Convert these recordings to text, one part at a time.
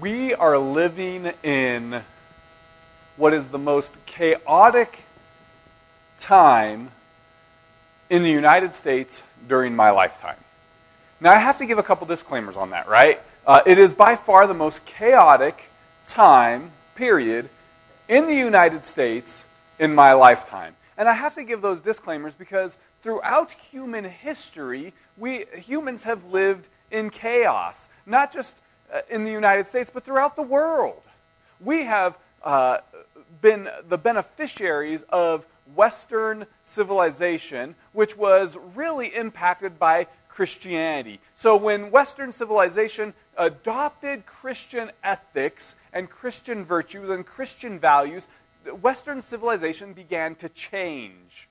we are living in what is the most chaotic time in the United States during my lifetime. Now, I have to give a couple disclaimers on that, right? Uh, it is by far the most chaotic time, period, in the United States in my lifetime. And I have to give those disclaimers because throughout human history, we humans have lived in chaos, not just in the United States, but throughout the world. We have uh, been the beneficiaries of Western civilization, which was really impacted by Christianity. So when Western civilization adopted Christian ethics and Christian virtues and Christian values, Western civilization began to change.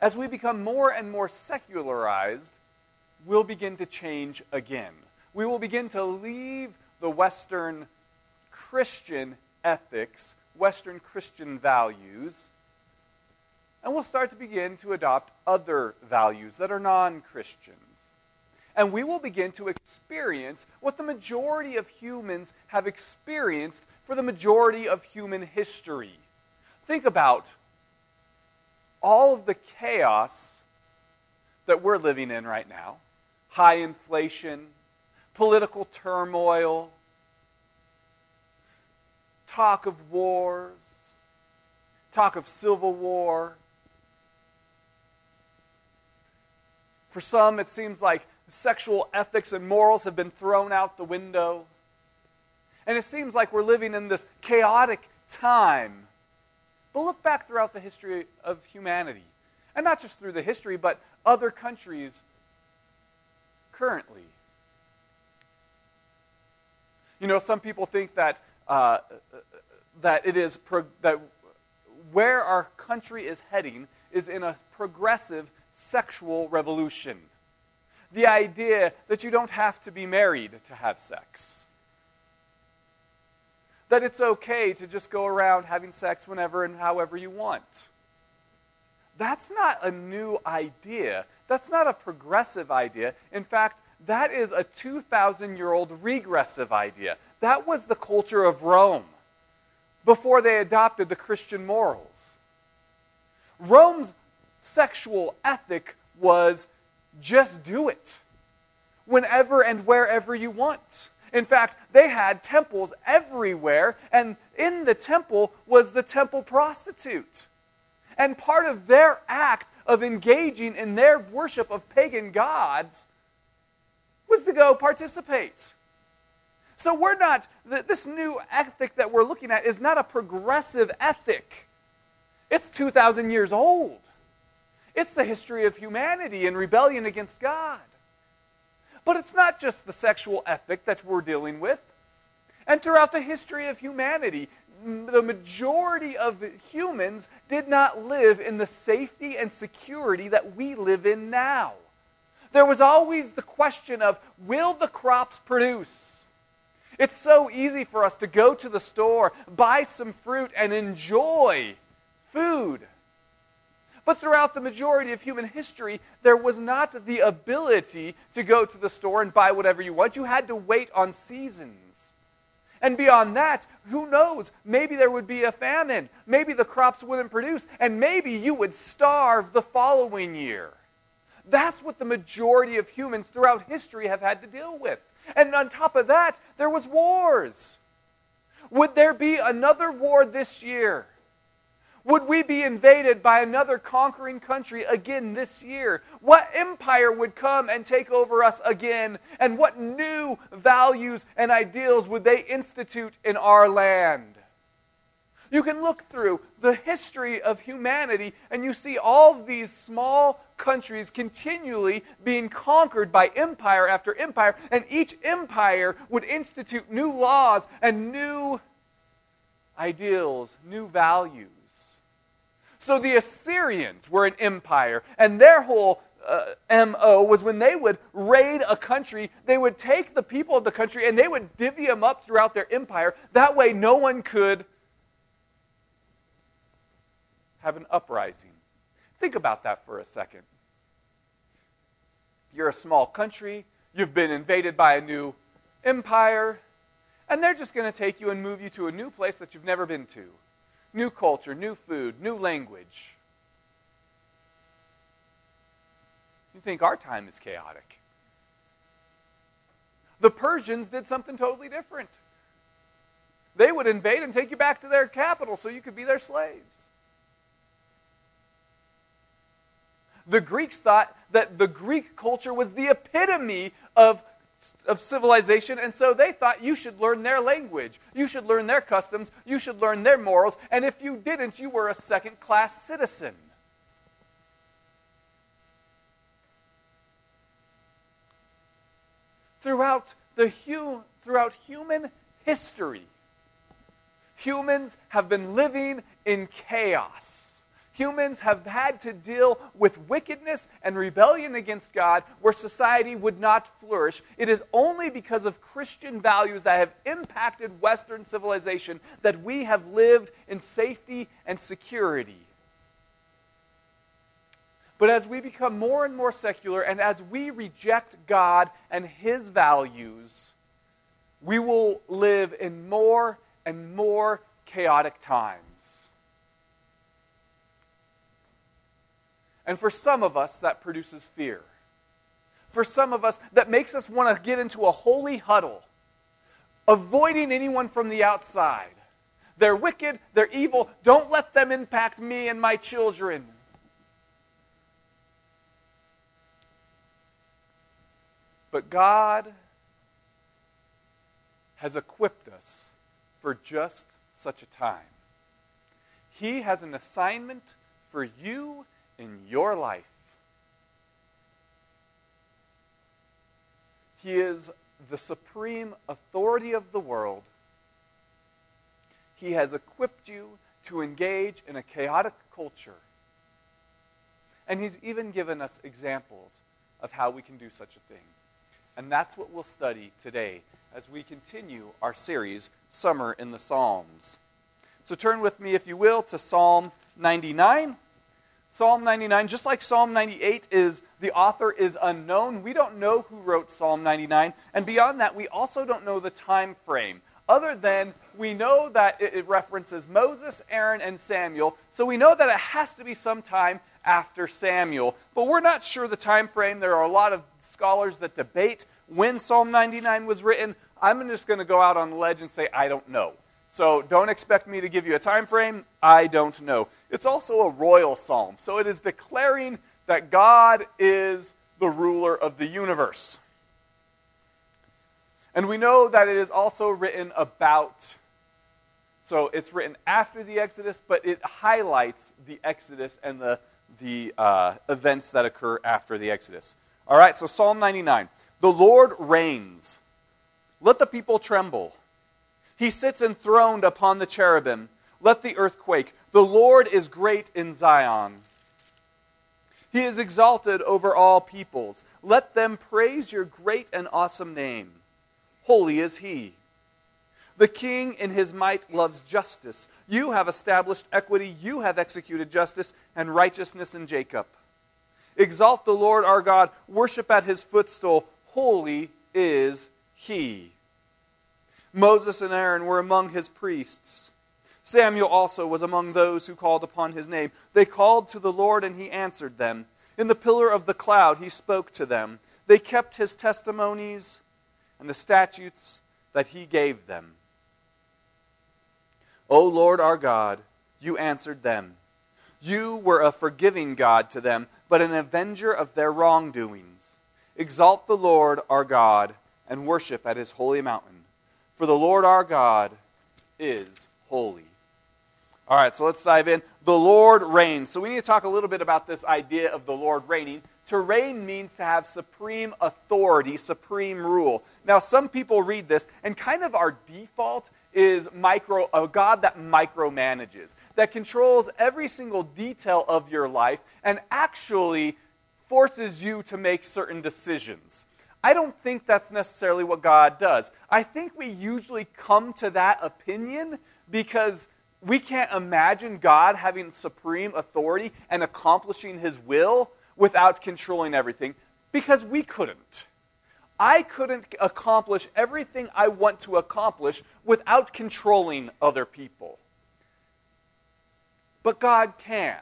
As we become more and more secularized, we'll begin to change again. We will begin to leave the Western Christian ethics, Western Christian values, and we'll start to begin to adopt other values that are non Christians. And we will begin to experience what the majority of humans have experienced for the majority of human history. Think about all of the chaos that we're living in right now high inflation, political turmoil, talk of wars, talk of civil war. For some, it seems like sexual ethics and morals have been thrown out the window. And it seems like we're living in this chaotic time. But look back throughout the history of humanity. And not just through the history, but other countries currently. You know, some people think that, uh, that it is pro- that where our country is heading is in a progressive sexual revolution. The idea that you don't have to be married to have sex. That it's okay to just go around having sex whenever and however you want. That's not a new idea. That's not a progressive idea. In fact, that is a 2,000 year old regressive idea. That was the culture of Rome before they adopted the Christian morals. Rome's sexual ethic was just do it whenever and wherever you want. In fact, they had temples everywhere, and in the temple was the temple prostitute. And part of their act of engaging in their worship of pagan gods was to go participate. So we're not, this new ethic that we're looking at is not a progressive ethic. It's 2,000 years old. It's the history of humanity and rebellion against God. But it's not just the sexual ethic that we're dealing with. And throughout the history of humanity, the majority of humans did not live in the safety and security that we live in now. There was always the question of will the crops produce? It's so easy for us to go to the store, buy some fruit, and enjoy food. But throughout the majority of human history, there was not the ability to go to the store and buy whatever you want. You had to wait on seasons. And beyond that, who knows? Maybe there would be a famine. Maybe the crops wouldn't produce. And maybe you would starve the following year. That's what the majority of humans throughout history have had to deal with. And on top of that, there was wars. Would there be another war this year? Would we be invaded by another conquering country again this year? What empire would come and take over us again? And what new values and ideals would they institute in our land? You can look through the history of humanity and you see all these small countries continually being conquered by empire after empire, and each empire would institute new laws and new ideals, new values. So the Assyrians were an empire, and their whole uh, MO was when they would raid a country, they would take the people of the country and they would divvy them up throughout their empire. That way, no one could have an uprising. Think about that for a second. You're a small country, You've been invaded by a new empire, and they're just going to take you and move you to a new place that you've never been to. New culture, new food, new language. You think our time is chaotic. The Persians did something totally different. They would invade and take you back to their capital so you could be their slaves. The Greeks thought that the Greek culture was the epitome of, of civilization, and so they thought you should learn their language, you should learn their customs, you should learn their morals, and if you didn't, you were a second class citizen. Throughout, the hu- throughout human history, humans have been living in chaos humans have had to deal with wickedness and rebellion against God where society would not flourish. It is only because of Christian values that have impacted Western civilization that we have lived in safety and security. But as we become more and more secular and as we reject God and His values, we will live in more and more chaotic times. And for some of us, that produces fear. For some of us, that makes us want to get into a holy huddle, avoiding anyone from the outside. They're wicked, they're evil. Don't let them impact me and my children. But God has equipped us for just such a time. He has an assignment for you in your life. He is the supreme authority of the world. He has equipped you to engage in a chaotic culture. And He's even given us examples of how we can do such a thing. And that's what we'll study today as we continue our series, Summer in the Psalms. So turn with me, if you will, to Psalm 99. Psalm 99, just like Psalm 98 is the author is unknown. We don't know who wrote Psalm 99, and beyond that, we also don't know the time frame. Other than we know that it references Moses, Aaron, and Samuel, so we know that it has to be sometime after Samuel. But we're not sure the time frame. There are a lot of scholars that debate when Psalm 99 was written. I'm just going to go out on a ledge and say I don't know. So don't expect me to give you a time frame. I don't know. It's also a royal psalm. So it is declaring that God is the ruler of the universe. And we know that it is also written about, so it's written after the Exodus, but it highlights the Exodus and the, the uh, events that occur after the Exodus. All right, so Psalm 99. The Lord reigns. Let the people tremble. He sits enthroned upon the cherubim. Let the earth quake. The Lord is great in Zion. He is exalted over all peoples. Let them praise your great and awesome name. Holy is he. The king in his might loves justice. You have established equity. You have executed justice and righteousness in Jacob. Exalt the Lord our God. Worship at his footstool. Holy is he. Moses and Aaron were among his priests. Samuel also was among those who called upon his name. They called to the Lord, and he answered them. In the pillar of the cloud, he spoke to them. They kept his testimonies and the statutes that he gave them. O Lord our God, you answered them. You were a forgiving God to them, but an avenger of their wrongdoings. Exalt the Lord our God and worship at his holy mountain. For the Lord our God is holy. All right, so let's dive in. The Lord reigns. So we need to talk a little bit about this idea of the Lord reigning. To reign means to have supreme authority, supreme rule. Now, some people read this, and kind of our default is micro a God that micromanages, that controls every single detail of your life and actually forces you to make certain decisions. I don't think that's necessarily what God does. I think we usually come to that opinion because we can't imagine God having supreme authority and accomplishing his will without controlling everything because we couldn't. I couldn't accomplish everything I want to accomplish without controlling other people. But God can.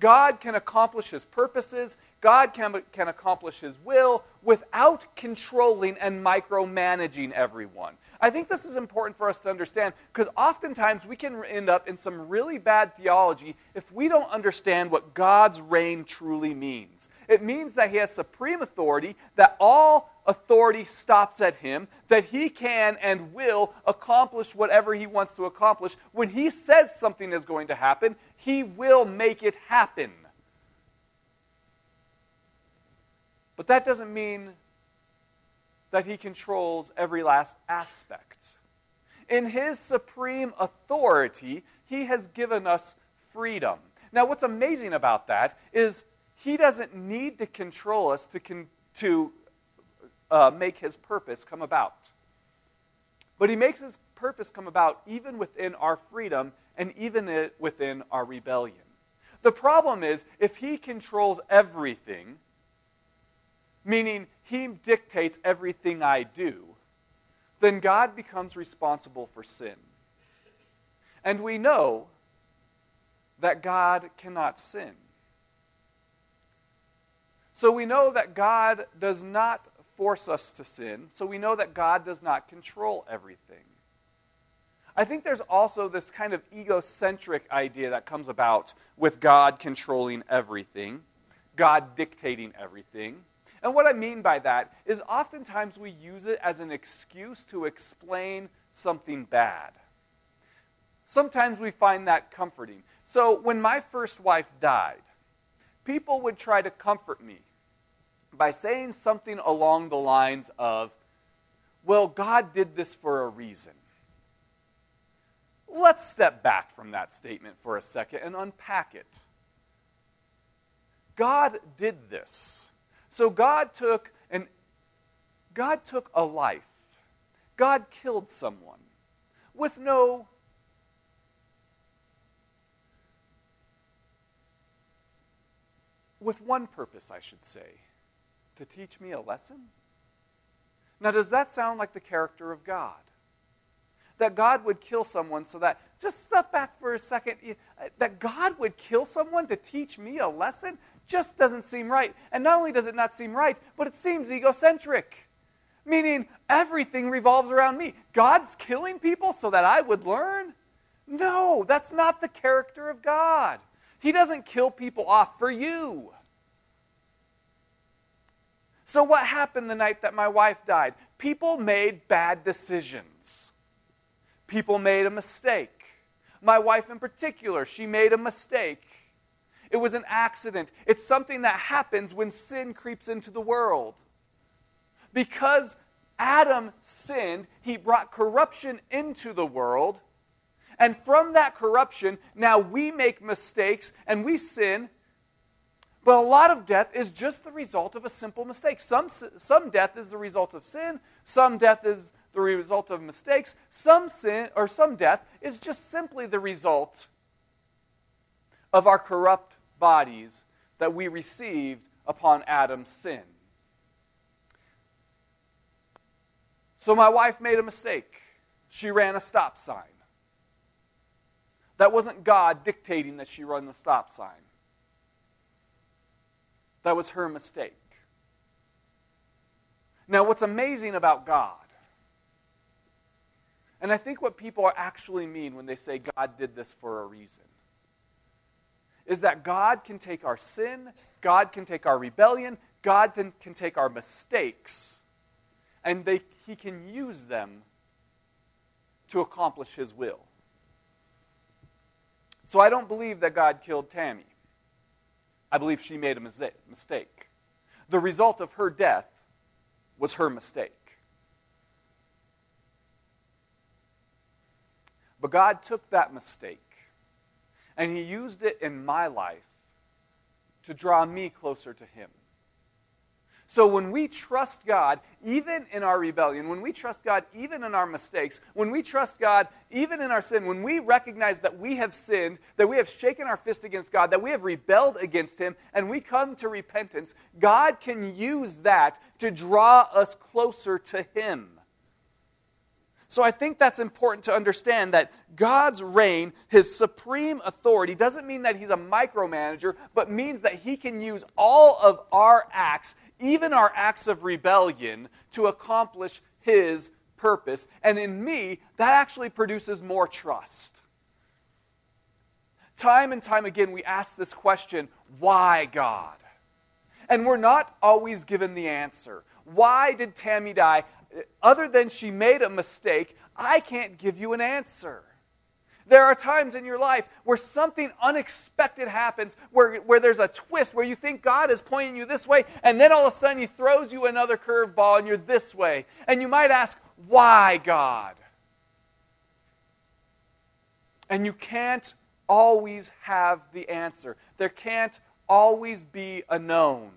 God can accomplish his purposes, God can, can accomplish his will without controlling and micromanaging everyone. I think this is important for us to understand because oftentimes we can end up in some really bad theology if we don't understand what God's reign truly means. It means that He has supreme authority, that all authority stops at Him, that He can and will accomplish whatever He wants to accomplish. When He says something is going to happen, He will make it happen. But that doesn't mean that he controls every last aspect. In his supreme authority, he has given us freedom. Now, what's amazing about that is he doesn't need to control us to, con- to uh, make his purpose come about. But he makes his purpose come about even within our freedom and even within our rebellion. The problem is, if he controls everything, meaning he dictates everything I do, then God becomes responsible for sin. And we know that God cannot sin. So we know that God does not force us to sin, so we know that God does not control everything. I think there's also this kind of egocentric idea that comes about with God controlling everything, God dictating everything. And what I mean by that is oftentimes we use it as an excuse to explain something bad. Sometimes we find that comforting. So when my first wife died, people would try to comfort me by saying something along the lines of, well, God did this for a reason. Let's step back from that statement for a second and unpack it. God did this so God took an God took a life. God killed someone with no with one purpose, I should say, to teach me a lesson. Now, does that sound like the character of God? That God would kill someone so that, just step back for a second, uh, that God would kill someone to teach me a lesson? Just doesn't seem right. And not only does it not seem right, but it seems egocentric. Meaning everything revolves around me. God's killing people so that I would learn? No, that's not the character of God. He doesn't kill people off for you. So, what happened the night that my wife died? People made bad decisions. People made a mistake. My wife, in particular, she made a mistake. It was an accident. It's something that happens when sin creeps into the world. Because Adam sinned, he brought corruption into the world. And from that corruption, now we make mistakes and we sin. But a lot of death is just the result of a simple mistake. Some, some death is the result of sin, some death is the result of mistakes, some sin or some death is just simply the result of our corrupt bodies that we received upon Adam's sin. So my wife made a mistake. She ran a stop sign. That wasn't God dictating that she run the stop sign. That was her mistake. Now, what's amazing about God, and I think what people actually mean when they say God did this for a reason, is that God can take our sin, God can take our rebellion, God can, can take our mistakes, and they, He can use them to accomplish His will. So I don't believe that God killed Tammy. I believe she made a mistake. The result of her death was her mistake. But God took that mistake and He used it in my life to draw me closer to Him. So when we trust God, even in our rebellion, when we trust God, even in our mistakes, when we trust God, even in our sin, when we recognize that we have sinned, that we have shaken our fist against God, that we have rebelled against Him, and we come to repentance, God can use that to draw us closer to Him. So I think that's important to understand that God's reign, his supreme authority, doesn't mean that he's a micromanager, but means that he can use all of our acts, even our acts of rebellion, to accomplish his purpose. And in me, that actually produces more trust. Time and time again, we ask this question why God? And we're not always given the answer. Why did Tammy die? Other than she made a mistake, I can't give you an answer. There are times in your life where something unexpected happens, where, where there's a twist, where you think God is pointing you this way, and then all of a sudden He throws you another curveball and you're this way. And you might ask, Why, God? And you can't always have the answer. There can't always be a known.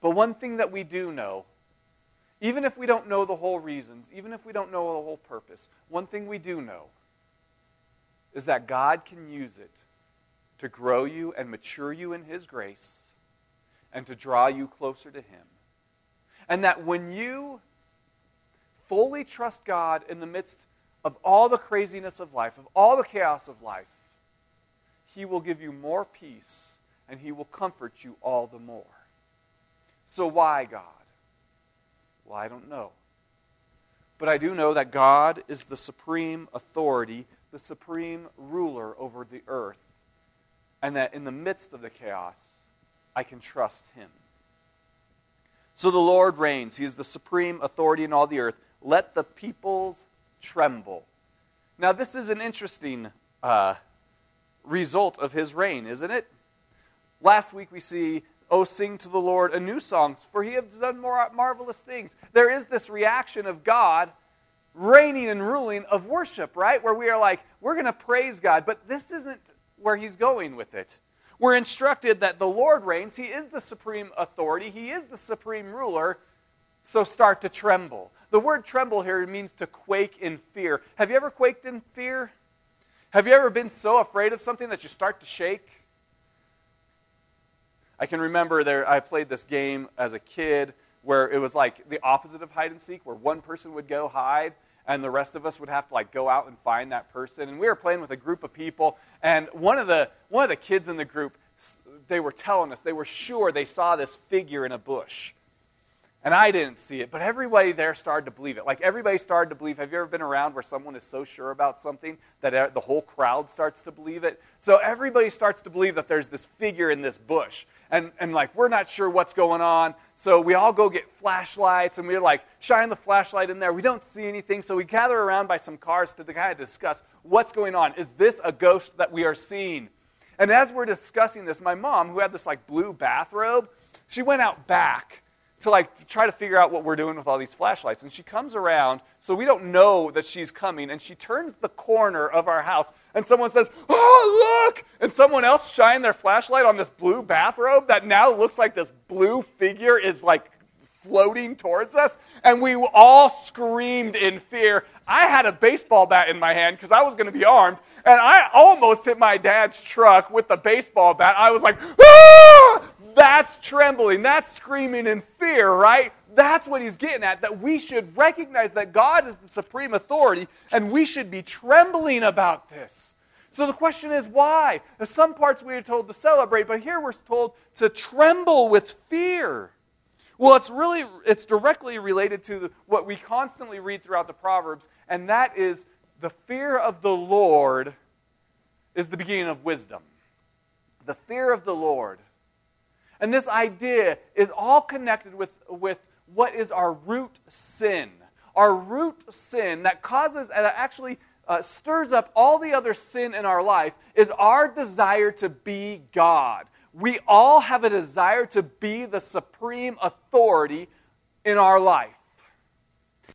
But one thing that we do know even if we don't know the whole reasons, even if we don't know the whole purpose, one thing we do know is that God can use it to grow you and mature you in His grace and to draw you closer to Him. And that when you fully trust God in the midst of all the craziness of life, of all the chaos of life, He will give you more peace and He will comfort you all the more. So, why God? Well, I don't know. But I do know that God is the supreme authority, the supreme ruler over the earth, and that in the midst of the chaos, I can trust Him. So the Lord reigns. He is the supreme authority in all the earth. Let the peoples tremble. Now, this is an interesting uh, result of his reign, isn't it? Last week we see Oh, sing to the Lord a new song, for he has done more marvelous things. There is this reaction of God reigning and ruling of worship, right? Where we are like, we're going to praise God, but this isn't where he's going with it. We're instructed that the Lord reigns. He is the supreme authority, He is the supreme ruler. So start to tremble. The word tremble here means to quake in fear. Have you ever quaked in fear? Have you ever been so afraid of something that you start to shake? I can remember there, I played this game as a kid where it was like the opposite of hide and seek, where one person would go hide and the rest of us would have to like go out and find that person. And we were playing with a group of people, and one of the one of the kids in the group, they were telling us they were sure they saw this figure in a bush. And I didn't see it, but everybody there started to believe it. Like everybody started to believe. Have you ever been around where someone is so sure about something that the whole crowd starts to believe it? So everybody starts to believe that there's this figure in this bush. And, and like, we're not sure what's going on. So we all go get flashlights and we're like, shine the flashlight in there. We don't see anything. So we gather around by some cars to kind of discuss what's going on. Is this a ghost that we are seeing? And as we're discussing this, my mom, who had this like blue bathrobe, she went out back to like to try to figure out what we're doing with all these flashlights. And she comes around, so we don't know that she's coming, and she turns the corner of our house, and someone says, "Oh, look!" And someone else shine their flashlight on this blue bathrobe that now looks like this blue figure is like floating towards us, and we all screamed in fear. I had a baseball bat in my hand because I was going to be armed, and I almost hit my dad's truck with the baseball bat. I was like, ah! That's trembling. That's screaming in fear, right? That's what he's getting at. That we should recognize that God is the supreme authority and we should be trembling about this. So the question is why? In some parts we are told to celebrate, but here we're told to tremble with fear. Well, it's really it's directly related to what we constantly read throughout the Proverbs, and that is the fear of the Lord is the beginning of wisdom. The fear of the Lord and this idea is all connected with, with what is our root sin. Our root sin that causes, that actually uh, stirs up all the other sin in our life is our desire to be God. We all have a desire to be the supreme authority in our life.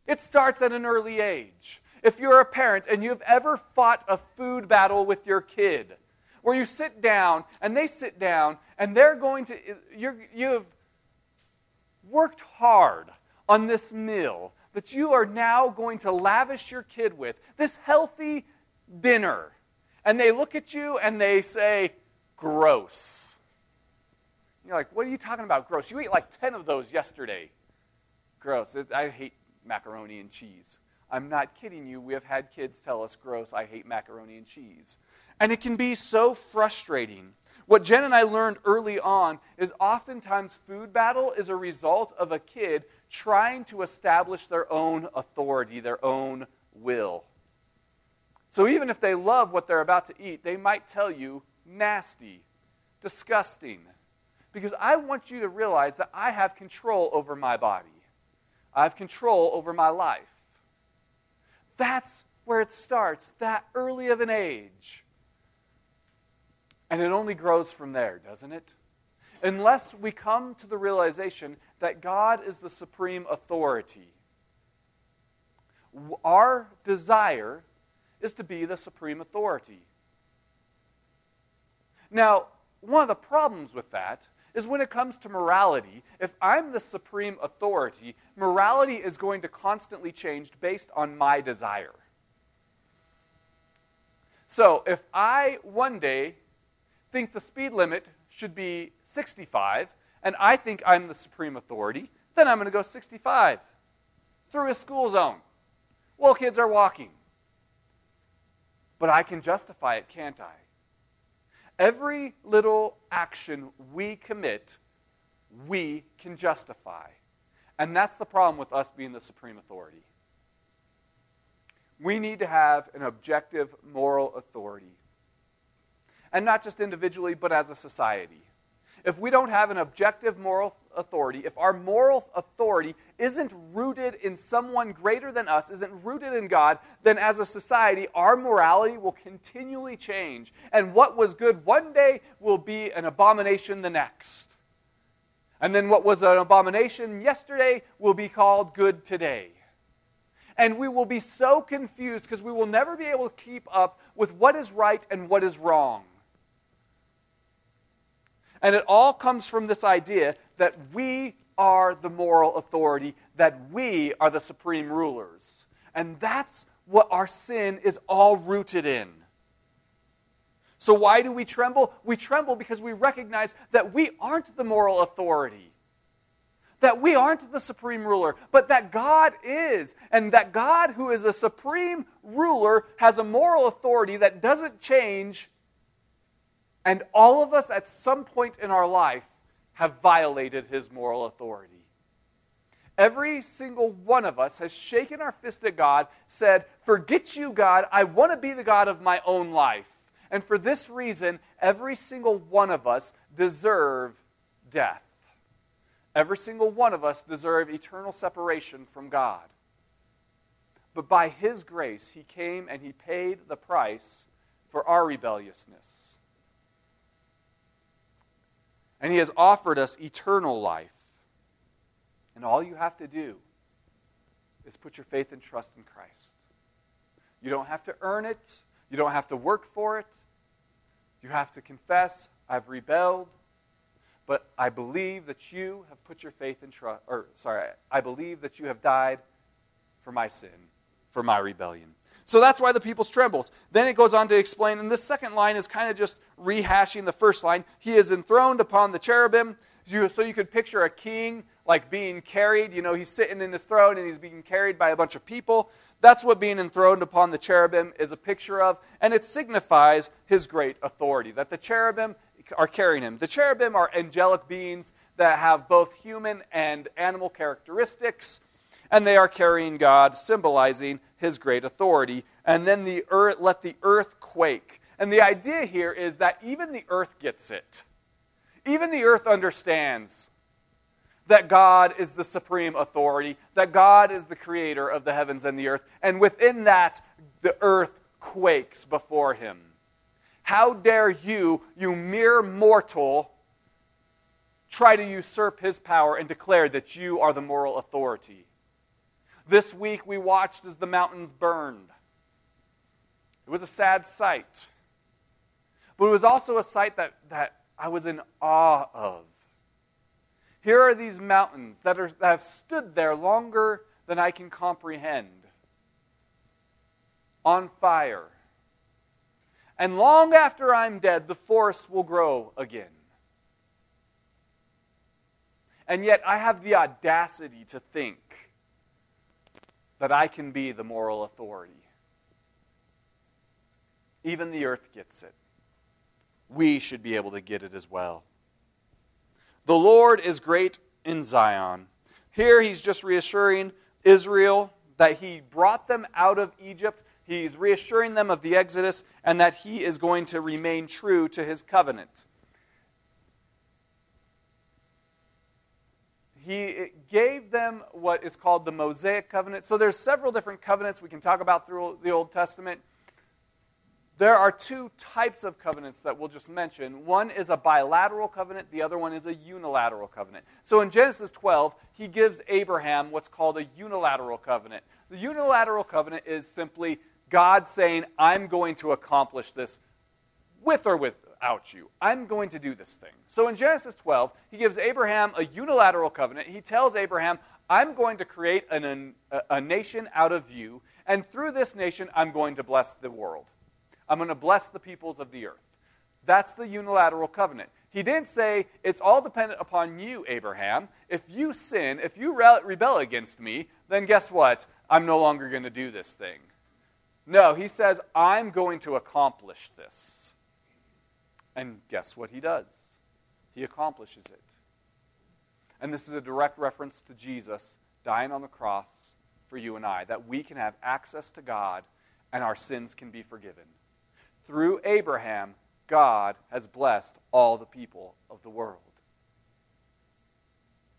It starts at an early age. If you're a parent and you've ever fought a food battle with your kid, where you sit down and they sit down and they're going to, you have worked hard on this meal that you are now going to lavish your kid with, this healthy dinner, and they look at you and they say, gross. You're like, what are you talking about, gross? You ate like 10 of those yesterday. Gross. I hate macaroni and cheese. I'm not kidding you. We have had kids tell us, gross, I hate macaroni and cheese. And it can be so frustrating. What Jen and I learned early on is oftentimes food battle is a result of a kid trying to establish their own authority, their own will. So even if they love what they're about to eat, they might tell you nasty, disgusting. Because I want you to realize that I have control over my body, I have control over my life. That's where it starts, that early of an age. And it only grows from there, doesn't it? Unless we come to the realization that God is the supreme authority. Our desire is to be the supreme authority. Now, one of the problems with that is when it comes to morality, if I'm the supreme authority, morality is going to constantly change based on my desire. So, if I one day think the speed limit should be 65, and I think I'm the supreme authority, then I'm going to go 65 through a school zone. Well, kids are walking. But I can justify it, can't I? Every little action we commit, we can justify. And that's the problem with us being the supreme authority. We need to have an objective moral authority. And not just individually, but as a society. If we don't have an objective moral authority, if our moral authority isn't rooted in someone greater than us, isn't rooted in God, then as a society, our morality will continually change. And what was good one day will be an abomination the next. And then what was an abomination yesterday will be called good today. And we will be so confused because we will never be able to keep up with what is right and what is wrong. And it all comes from this idea that we are the moral authority, that we are the supreme rulers. And that's what our sin is all rooted in. So, why do we tremble? We tremble because we recognize that we aren't the moral authority, that we aren't the supreme ruler, but that God is. And that God, who is a supreme ruler, has a moral authority that doesn't change and all of us, at some point in our life, have violated his moral authority. Every single one of us has shaken our fist at God, said, Forget you, God. I want to be the God of my own life. And for this reason, every single one of us deserve death. Every single one of us deserve eternal separation from God. But by His grace, He came and He paid the price for our rebelliousness and He has offered us eternal life. And all you have to do is put your faith and trust in Christ. You don't have to earn it, you don't have to work for it. You have to confess, I've rebelled, but I believe that you have put your faith in trust, or sorry, I believe that you have died for my sin, for my rebellion. So that's why the people trembles. Then it goes on to explain, and this second line is kind of just rehashing the first line. He is enthroned upon the cherubim. So you could picture a king like being carried. You know, he's sitting in his throne and he's being carried by a bunch of people. That's what being enthroned upon the cherubim is a picture of, and it signifies his great authority, that the cherubim are carrying him. The cherubim are angelic beings that have both human and animal characteristics and they are carrying God, symbolizing his great authority. And then the earth, let the earth quake. And the idea here is that even the earth gets it. Even the earth understands that God is the supreme authority, that God is the creator of the heavens and the earth. And within that, the earth quakes before him. How dare you, you mere mortal, try to usurp his power and declare that you are the moral authority? This week we watched as the mountains burned. It was a sad sight. But it was also a sight that, that I was in awe of. Here are these mountains that, are, that have stood there longer than I can comprehend, on fire. And long after I'm dead, the forests will grow again. And yet, I have the audacity to think that I can be the moral authority. Even the earth gets it. We should be able to get it as well. The Lord is great in Zion. Here he's just reassuring Israel that he brought them out of Egypt. He's reassuring them of the Exodus and that he is going to remain true to his covenant. he gave them what is called the Mosaic covenant. So there's several different covenants we can talk about through the Old Testament. There are two types of covenants that we'll just mention. One is a bilateral covenant, the other one is a unilateral covenant. So in Genesis 12, he gives Abraham what's called a unilateral covenant. The unilateral covenant is simply God saying, I'm going to accomplish this with or without you. I'm going to do this thing. So in Genesis 12, he gives Abraham a unilateral covenant. He tells Abraham, I'm going to create an, a, a nation out of you, and through this nation, I'm going to bless the world. I'm going to bless the peoples of the earth. That's the unilateral covenant. He didn't say, It's all dependent upon you, Abraham. If you sin, if you rebel against me, then guess what? I'm no longer going to do this thing. No, he says, I'm going to accomplish this. And guess what he does? He accomplishes it. And this is a direct reference to Jesus dying on the cross for you and I, that we can have access to God and our sins can be forgiven. Through Abraham, God has blessed all the people of the world.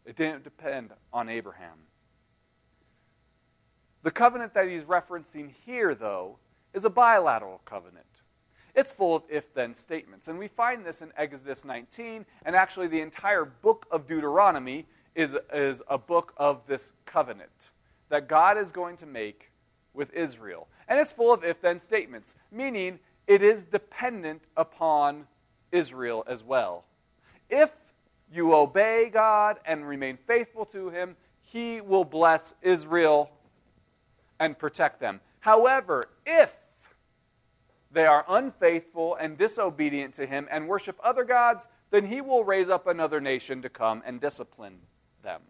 It didn't depend on Abraham. The covenant that he's referencing here, though, is a bilateral covenant. It's full of if then statements. And we find this in Exodus 19, and actually, the entire book of Deuteronomy is, is a book of this covenant that God is going to make with Israel. And it's full of if then statements, meaning it is dependent upon Israel as well. If you obey God and remain faithful to Him, He will bless Israel and protect them. However, if they are unfaithful and disobedient to him and worship other gods, then he will raise up another nation to come and discipline them.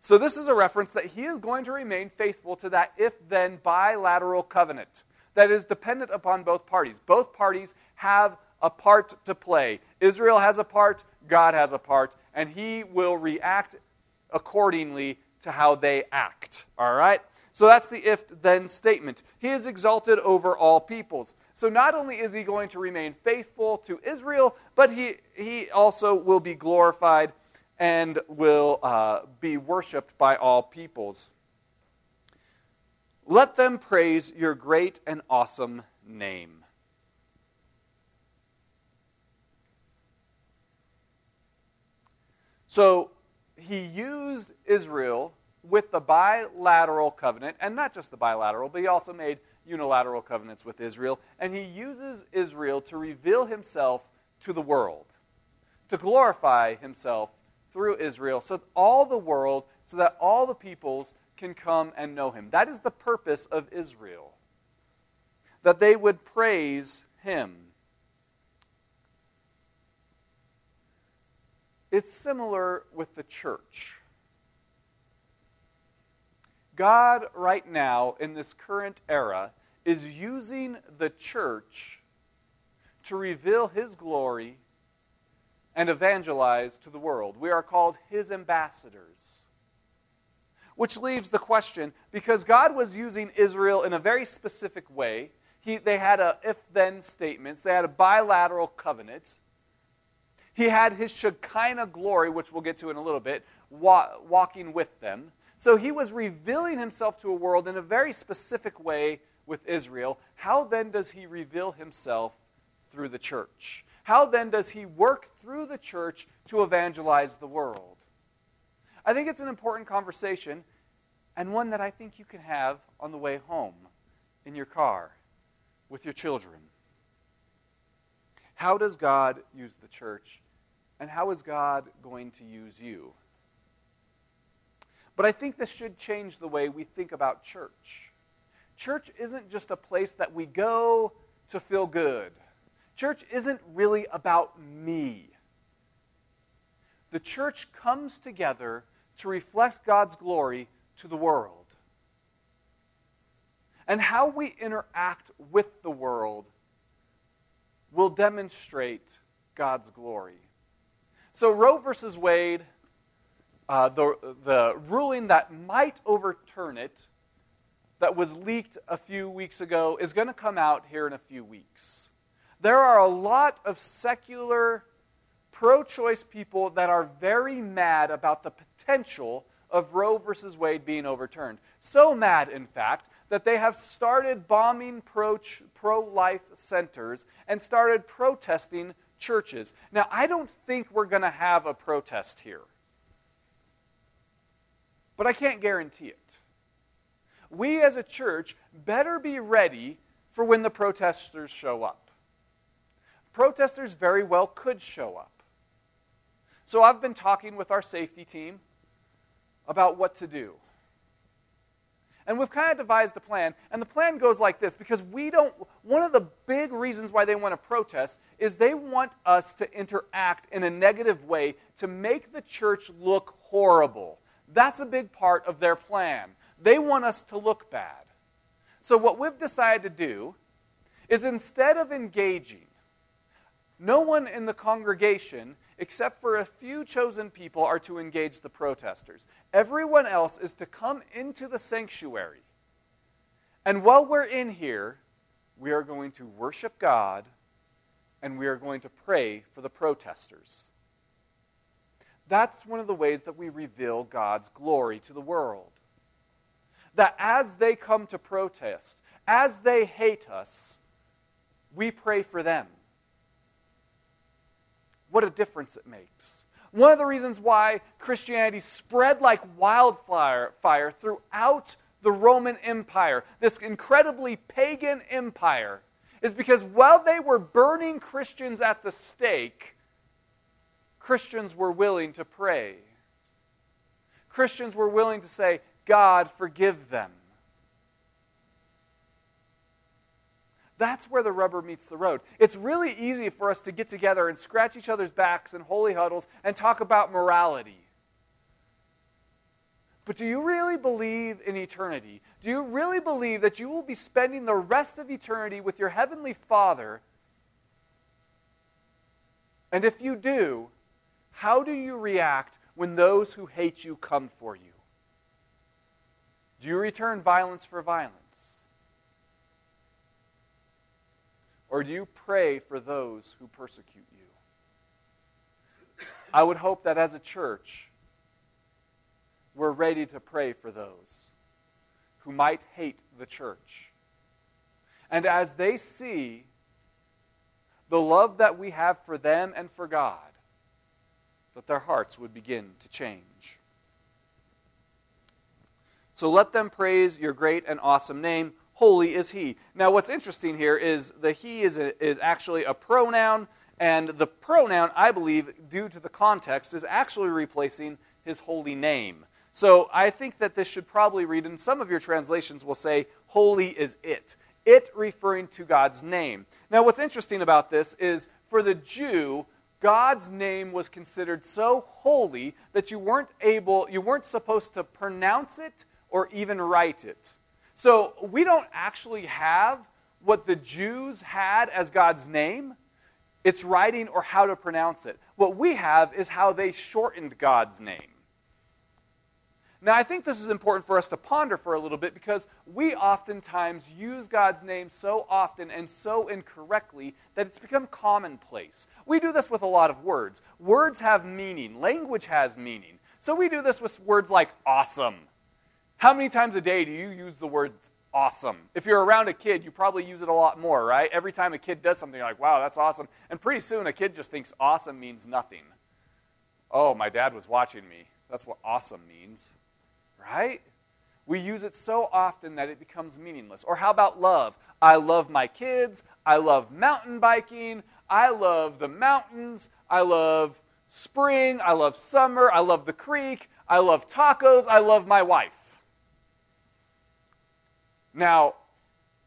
So, this is a reference that he is going to remain faithful to that if then bilateral covenant that is dependent upon both parties. Both parties have a part to play. Israel has a part, God has a part, and he will react accordingly to how they act. All right? So that's the if then statement. He is exalted over all peoples. So not only is he going to remain faithful to Israel, but he, he also will be glorified and will uh, be worshiped by all peoples. Let them praise your great and awesome name. So he used Israel with the bilateral covenant, and not just the bilateral, but he also made unilateral covenants with Israel. And he uses Israel to reveal himself to the world, to glorify himself through Israel, so that all the world, so that all the peoples can come and know him. That is the purpose of Israel, that they would praise him. It's similar with the church. God, right now, in this current era, is using the church to reveal his glory and evangelize to the world. We are called his ambassadors. Which leaves the question because God was using Israel in a very specific way, he, they had a if then statements, they had a bilateral covenant. He had his Shekinah glory, which we'll get to in a little bit, wa- walking with them. So he was revealing himself to a world in a very specific way with Israel. How then does he reveal himself through the church? How then does he work through the church to evangelize the world? I think it's an important conversation and one that I think you can have on the way home in your car with your children. How does God use the church And how is God going to use you? But I think this should change the way we think about church. Church isn't just a place that we go to feel good. Church isn't really about me. The church comes together to reflect God's glory to the world. And how we interact with the world will demonstrate God's glory. So, Roe versus Wade, uh, the, the ruling that might overturn it, that was leaked a few weeks ago, is going to come out here in a few weeks. There are a lot of secular, pro choice people that are very mad about the potential of Roe versus Wade being overturned. So mad, in fact, that they have started bombing pro life centers and started protesting churches. Now, I don't think we're going to have a protest here, but I can't guarantee it. We as a church better be ready for when the protesters show up. Protesters very well could show up. So I've been talking with our safety team about what to do. And we've kind of devised a plan. And the plan goes like this because we don't, one of the big reasons why they want to protest is they want us to interact in a negative way to make the church look horrible. That's a big part of their plan. They want us to look bad. So, what we've decided to do is instead of engaging, no one in the congregation except for a few chosen people, are to engage the protesters. Everyone else is to come into the sanctuary. And while we're in here, we are going to worship God and we are going to pray for the protesters. That's one of the ways that we reveal God's glory to the world. That as they come to protest, as they hate us, we pray for them what a difference it makes. One of the reasons why Christianity spread like wildfire fire throughout the Roman Empire, this incredibly pagan empire, is because while they were burning Christians at the stake, Christians were willing to pray. Christians were willing to say, God, forgive them. That's where the rubber meets the road. It's really easy for us to get together and scratch each other's backs in holy huddles and talk about morality. But do you really believe in eternity? Do you really believe that you will be spending the rest of eternity with your heavenly Father? And if you do, how do you react when those who hate you come for you? Do you return violence for violence? Or do you pray for those who persecute you? I would hope that as a church, we're ready to pray for those who might hate the church. And as they see the love that we have for them and for God, that their hearts would begin to change. So let them praise your great and awesome name holy is he. Now, what's interesting here is the he is, a, is actually a pronoun, and the pronoun, I believe, due to the context, is actually replacing his holy name. So I think that this should probably read, and some of your translations will say, holy is it. It referring to God's name. Now, what's interesting about this is for the Jew, God's name was considered so holy that you weren't able, you weren't supposed to pronounce it or even write it. So we don't actually have what the Jews had as God's name. It's writing or how to pronounce it. What we have is how they shortened God's name. Now, I think this is important for us to ponder for a little bit because we oftentimes use God's name so often and so incorrectly that it's become commonplace. We do this with a lot of words. Words have meaning, language has meaning. So we do this with words like awesome how many times a day do you use the word awesome? If you're around a kid, you probably use it a lot more, right? Every time a kid does something, you're like, wow, that's awesome. And pretty soon a kid just thinks awesome means nothing. Oh, my dad was watching me. That's what awesome means, right? We use it so often that it becomes meaningless. Or how about love? I love my kids. I love mountain biking. I love the mountains. I love spring, I love summer, I love the creek, I love tacos, I love my wife. Now,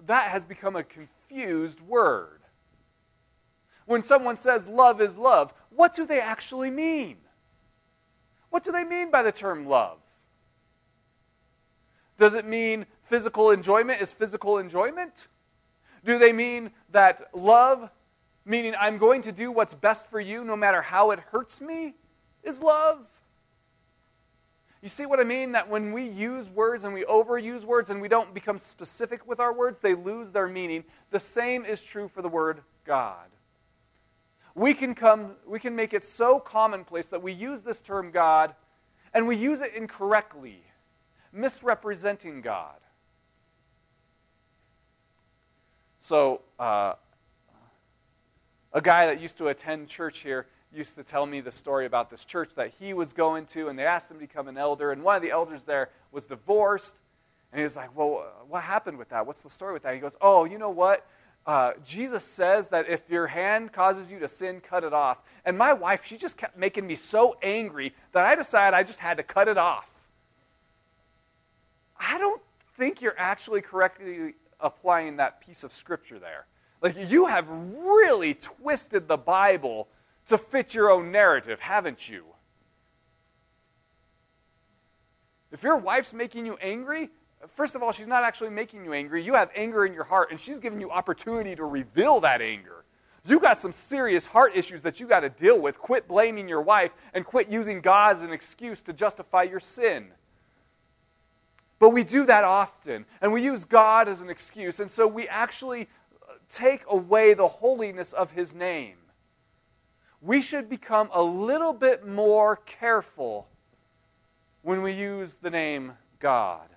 that has become a confused word. When someone says love is love, what do they actually mean? What do they mean by the term love? Does it mean physical enjoyment is physical enjoyment? Do they mean that love, meaning I'm going to do what's best for you no matter how it hurts me, is love? You see what I mean? That when we use words and we overuse words and we don't become specific with our words, they lose their meaning. The same is true for the word God. We can come we can make it so commonplace that we use this term God and we use it incorrectly, misrepresenting God. So, uh, a guy that used to attend church here used to tell me the story about this church that he was going to, and they asked him to become an elder. And one of the elders there was divorced. And he was like, Well, what happened with that? What's the story with that? He goes, Oh, you know what? Uh, Jesus says that if your hand causes you to sin, cut it off. And my wife, she just kept making me so angry that I decided I just had to cut it off. I don't think you're actually correctly applying that piece of scripture there. Like, you have really twisted the Bible to fit your own narrative, haven't you? If your wife's making you angry, first of all, she's not actually making you angry. You have anger in your heart, and she's giving you opportunity to reveal that anger. You got some serious heart issues that you got to deal with. Quit blaming your wife and quit using God as an excuse to justify your sin. But we do that often, and we use God as an excuse, and so we actually uh, take away the holiness of His name. We should become a little bit more careful when we use the name God.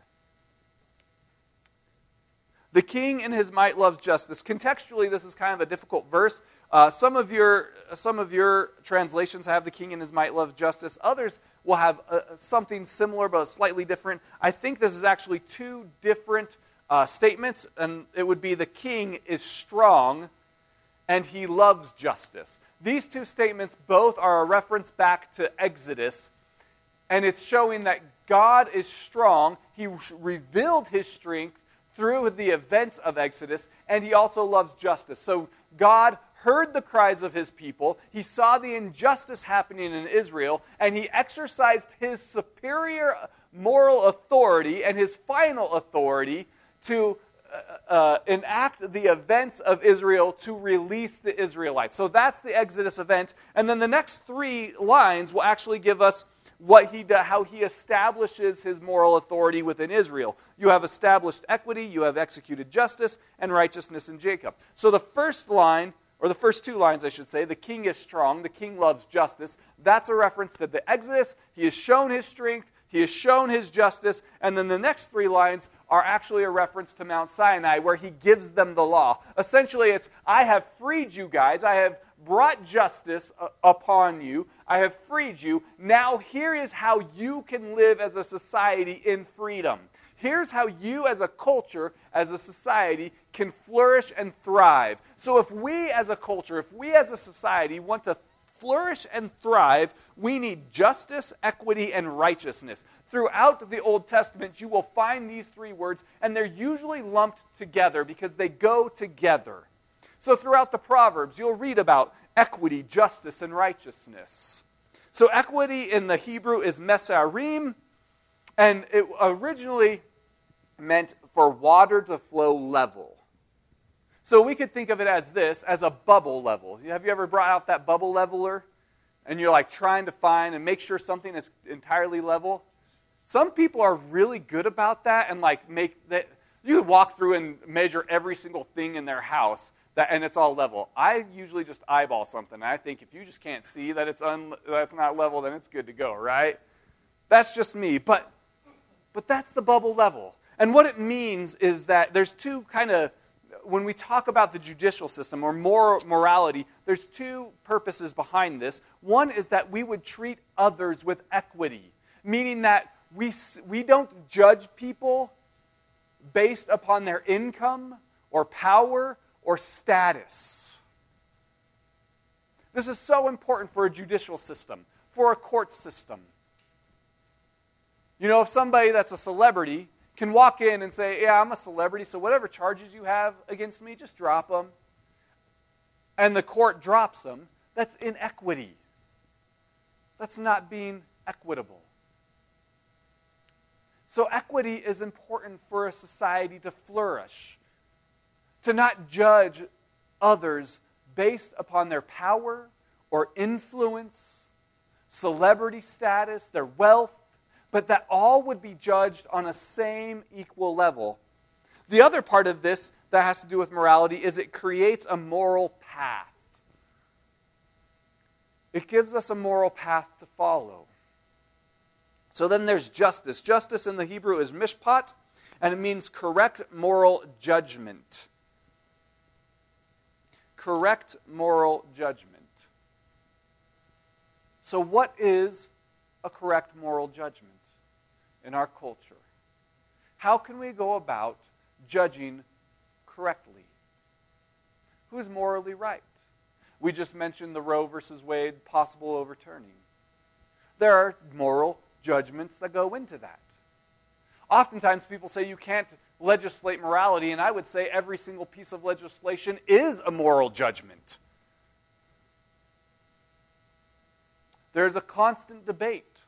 The king in his might loves justice. Contextually, this is kind of a difficult verse. Uh, some, of your, some of your translations have the king in his might loves justice. Others will have uh, something similar but slightly different. I think this is actually two different uh, statements, and it would be the king is strong and he loves justice. These two statements both are a reference back to Exodus, and it's showing that God is strong. He revealed his strength through the events of Exodus, and he also loves justice. So God heard the cries of his people, he saw the injustice happening in Israel, and he exercised his superior moral authority and his final authority to uh, enact the events of Israel to release the Israelites. So that's the Exodus event. And then the next three lines will actually give us what he how he establishes his moral authority within Israel. You have established equity, you have executed justice and righteousness in Jacob. So the first line or the first two lines, I should say, the king is strong, the king loves justice. That's a reference to the Exodus. He has shown his strength, he has shown his justice. And then the next three lines are actually a reference to Mount Sinai, where he gives them the law. Essentially, it's I have freed you guys, I have brought justice uh, upon you, I have freed you. Now, here is how you can live as a society in freedom. Here's how you, as a culture, as a society, can flourish and thrive. So, if we as a culture, if we as a society want to flourish and thrive, we need justice, equity, and righteousness. Throughout the Old Testament, you will find these three words, and they're usually lumped together because they go together. So, throughout the Proverbs, you'll read about equity, justice, and righteousness. So, equity in the Hebrew is mesarim, and it originally meant for water to flow level. So we could think of it as this, as a bubble level. Have you ever brought out that bubble leveler? And you're like trying to find and make sure something is entirely level? Some people are really good about that and like make that you could walk through and measure every single thing in their house that, and it's all level. I usually just eyeball something. I think if you just can't see that it's un, that's not level, then it's good to go, right? That's just me. But but that's the bubble level. And what it means is that there's two kind of when we talk about the judicial system or moral morality, there's two purposes behind this. One is that we would treat others with equity, meaning that we, we don't judge people based upon their income or power or status. This is so important for a judicial system, for a court system. You know, if somebody that's a celebrity can walk in and say, Yeah, I'm a celebrity, so whatever charges you have against me, just drop them. And the court drops them, that's inequity. That's not being equitable. So, equity is important for a society to flourish, to not judge others based upon their power or influence, celebrity status, their wealth, but that all would be judged on a same equal level. The other part of this that has to do with morality is it creates a moral path. It gives us a moral path to follow. So then there's justice. Justice in the Hebrew is mishpat, and it means correct moral judgment. Correct moral judgment. So, what is a correct moral judgment? In our culture. How can we go about judging correctly? Who's morally right? We just mentioned the Roe versus Wade possible overturning. There are moral judgments that go into that. Oftentimes, people say you can't legislate morality, and I would say every single piece of legislation is a moral judgment. There's a constant debate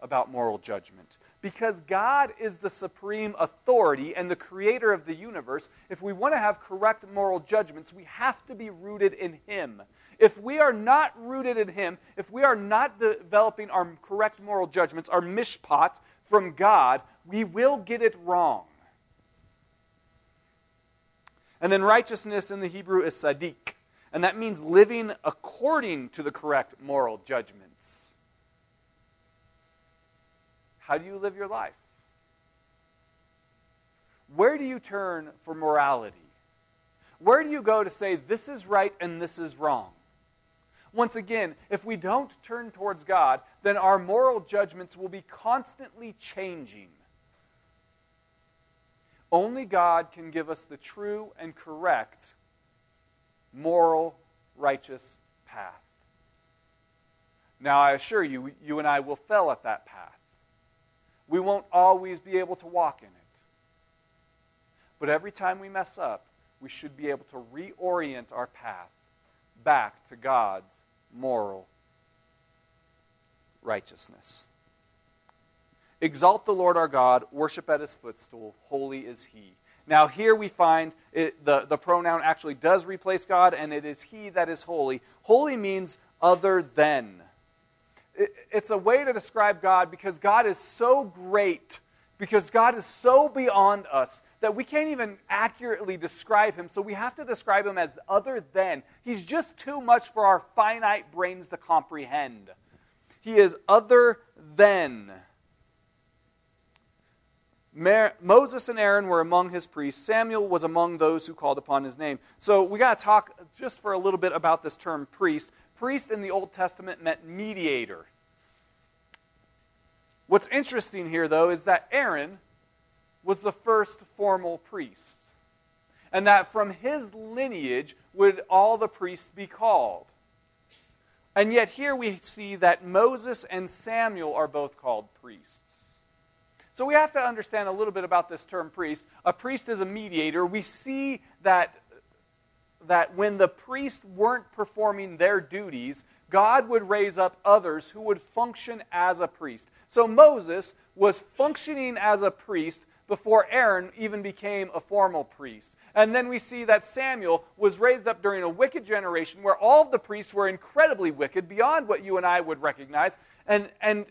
about moral judgment because God is the supreme authority and the creator of the universe, if we want to have correct moral judgments, we have to be rooted in Him. If we are not rooted in Him, if we are not developing our correct moral judgments, our mishpat from God, we will get it wrong. And then righteousness in the Hebrew is sadiq, and that means living according to the correct moral judgment. How do you live your life? Where do you turn for morality? Where do you go to say this is right and this is wrong? Once again, if we don't turn towards God, then our moral judgments will be constantly changing. Only God can give us the true and correct moral, righteous path. Now, I assure you, you and I will fail at that path we won't always be able to walk in it. But every time we mess up, we should be able to reorient our path back to God's moral righteousness. Exalt the Lord our God, worship at his footstool, holy is he. Now, here we find it, the, the pronoun actually does replace God, and it is he that is holy. Holy means other than it's a way to describe God because God is so great, because God is so beyond us that we can't even accurately describe him. So we have to describe him as other than. He's just too much for our finite brains to comprehend. He is other than. Moses and Aaron were among his priests. Samuel was among those who called upon his name. So we got to talk just for a little bit about this term priest. Priest in the Old Testament meant mediator. What's interesting here, though, is that Aaron was the first formal priest, and that from his lineage would all the priests be called. And yet, here we see that Moses and Samuel are both called priests. So, we have to understand a little bit about this term priest. A priest is a mediator. We see that that when the priests weren't performing their duties, God would raise up others who would function as a priest. So Moses was functioning as a priest before Aaron even became a formal priest. And then we see that Samuel was raised up during a wicked generation where all of the priests were incredibly wicked, beyond what you and I would recognize. And, and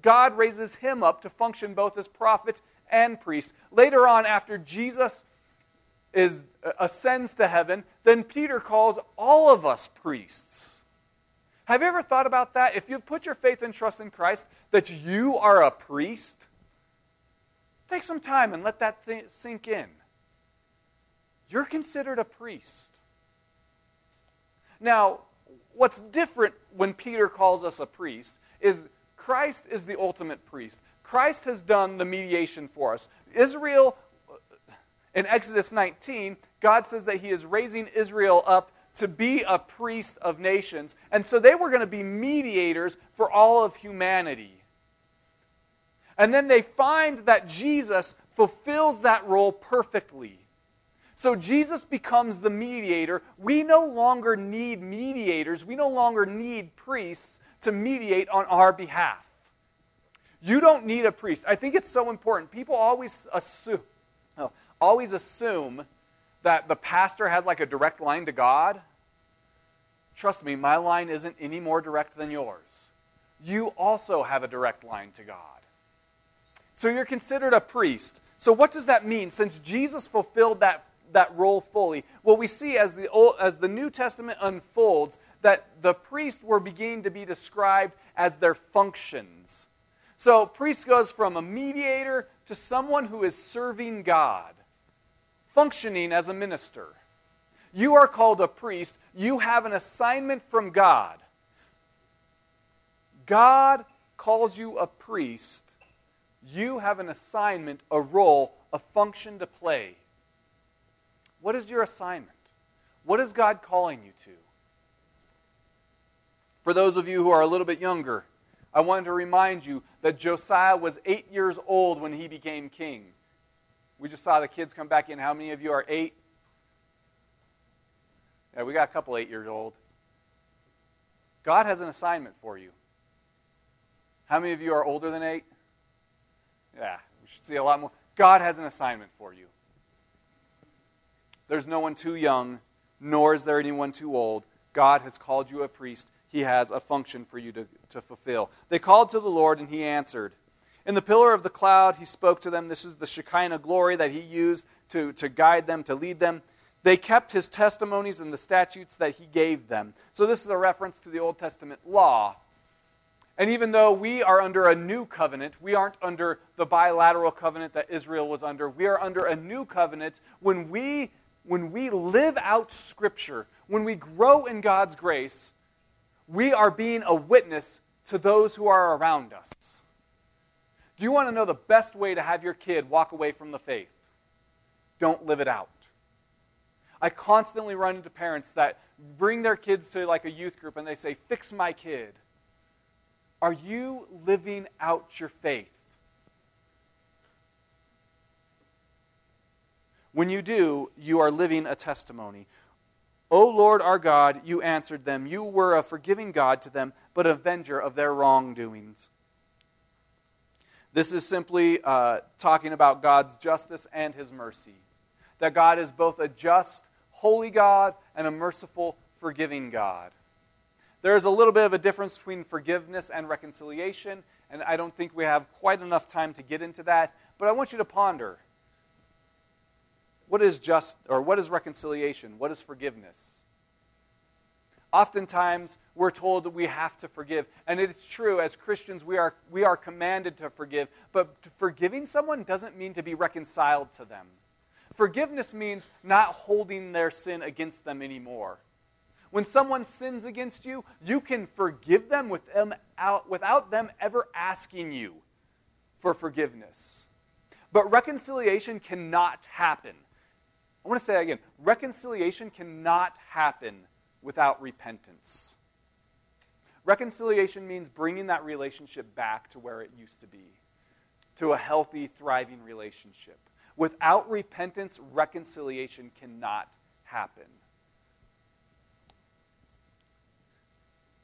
God raises him up to function both as prophet and priest. Later on, after Jesus is Uh, ascends to heaven, then Peter calls all of us priests. Have you ever thought about that? If you've put your faith and trust in Christ, that you are a priest, take some time and let that th- sink in. You're considered a priest. Now, what's different when Peter calls us a priest is Christ is the ultimate priest. Christ has done the mediation for us. Israel uh, in Exodus 19, God says that He is raising Israel up to be a priest of nations. And so they were going to be mediators for all of humanity. And then they find that Jesus fulfills that role perfectly. So Jesus becomes the mediator. We no longer need mediators, we no longer need priests to mediate on our behalf. You don't need a priest. I think it's so important. People always assume, oh, always assume that the pastor has like a direct line to God. Trust me, my line isn't any more direct than yours. You also have a direct line to God. So you're considered a priest. So what does that mean? Since Jesus fulfilled that, that role fully, well, we see as the, Old, as the New Testament unfolds that the priests were beginning to be described as their functions. So priest goes from a mediator to someone who is serving God functioning as a minister. You are called a priest. You have an assignment from God. God calls you a priest. You have an assignment, a role, a function to play. What is your assignment? What is God calling you to? For those of you who are a little bit younger, I wanted to remind you that Josiah was eight years old when he became king. We just saw the kids come back in. How many of you are eight? Yeah, we got a couple eight years old. God has an assignment for you. How many of you are older than eight? Yeah, we should see a lot more. God has an assignment for you. There's no one too young, nor is there anyone too old. God has called you a priest. He has a function for you to, to fulfill. They called to the Lord, and he answered. In the pillar of the cloud, he spoke to them. This is the Shekinah glory that he used to, to guide them, to lead them. They kept his testimonies and the statutes that he gave them. So, this is a reference to the Old Testament law. And even though we are under a new covenant, we aren't under the bilateral covenant that Israel was under. We are under a new covenant when we, when we live out Scripture, when we grow in God's grace, we are being a witness to those who are around us. Do you want to know the best way to have your kid walk away from the faith? Don't live it out. I constantly run into parents that bring their kids to like a youth group and they say, Fix my kid. Are you living out your faith? When you do, you are living a testimony. O Lord our God, you answered them. You were a forgiving God to them, but avenger of their wrongdoings. This is simply uh, talking about God's justice and his mercy. That God is both a just, holy God and a merciful, forgiving God. There is a little bit of a difference between forgiveness and reconciliation, and I don't think we have quite enough time to get into that, but I want you to ponder what is just or what is reconciliation? What is forgiveness? Oftentimes, we're told that we have to forgive. And it's true, as Christians, we are, we are commanded to forgive. But forgiving someone doesn't mean to be reconciled to them. Forgiveness means not holding their sin against them anymore. When someone sins against you, you can forgive them, with them out, without them ever asking you for forgiveness. But reconciliation cannot happen. I want to say again reconciliation cannot happen without repentance. Reconciliation means bringing that relationship back to where it used to be, to a healthy, thriving relationship. Without repentance, reconciliation cannot happen.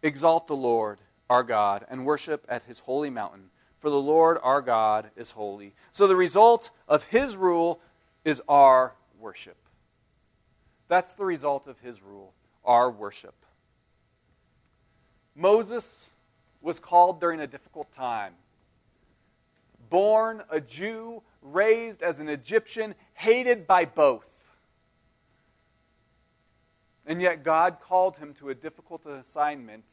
Exalt the Lord our God and worship at his holy mountain, for the Lord our God is holy. So the result of his rule is our worship. That's the result of his rule our worship. Moses was called during a difficult time. Born a Jew, raised as an Egyptian, hated by both. And yet God called him to a difficult assignment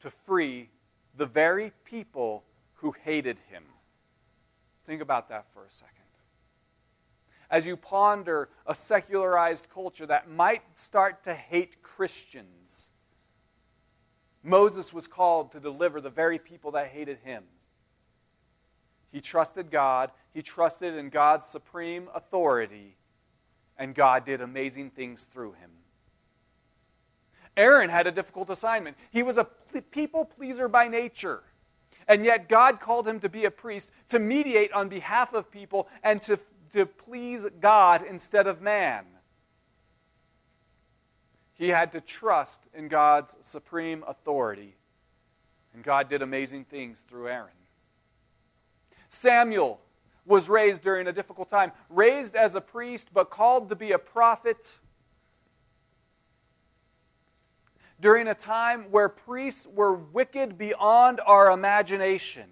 to free the very people who hated him. Think about that for a second as you ponder a secularized culture that might start to hate Christians. Moses was called to deliver the very people that hated him. He trusted God, he trusted in God's supreme authority, and God did amazing things through him. Aaron had a difficult assignment. He was a people pleaser by nature. And yet, God called him to be a priest, to mediate on behalf of people, and to, to please God instead of man. He had to trust in God's supreme authority. And God did amazing things through Aaron. Samuel was raised during a difficult time, raised as a priest, but called to be a prophet during a time where priests were wicked beyond our imagination,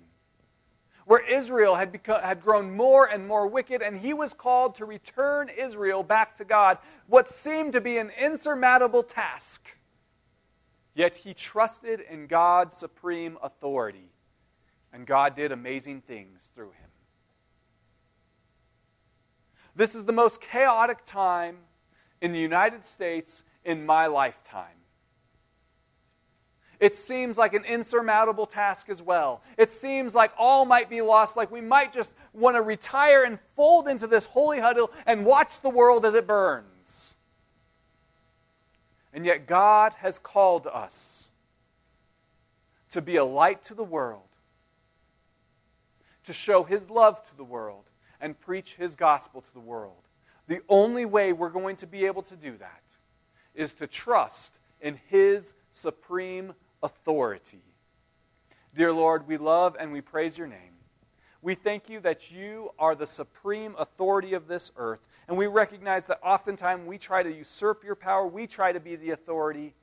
where Israel had, become, had grown more and more wicked, and he was called to return Israel back to God, what seemed to be an insurmountable task. Yet he trusted in God's supreme authority, and God did amazing things through him. This is the most chaotic time in the United States in my lifetime. It seems like an insurmountable task as well. It seems like all might be lost, like we might just want to retire and fold into this holy huddle and watch the world as it burns. And yet, God has called us to be a light to the world, to show His love to the world, and preach His gospel to the world. The only way we're going to be able to do that is to trust in His supreme authority. Dear Lord, we love and we praise your name. We thank you that you are the supreme authority of this earth, and we recognize that oftentimes we try to usurp your power, we try to be the authority.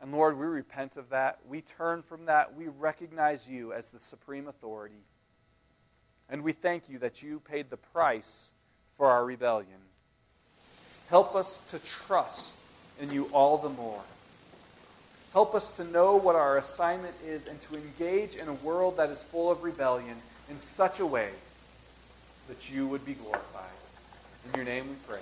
And Lord, we repent of that. We turn from that. We recognize you as the supreme authority. And we thank you that you paid the price for our rebellion. Help us to trust in you all the more. Help us to know what our assignment is and to engage in a world that is full of rebellion in such a way that you would be glorified. In your name we pray.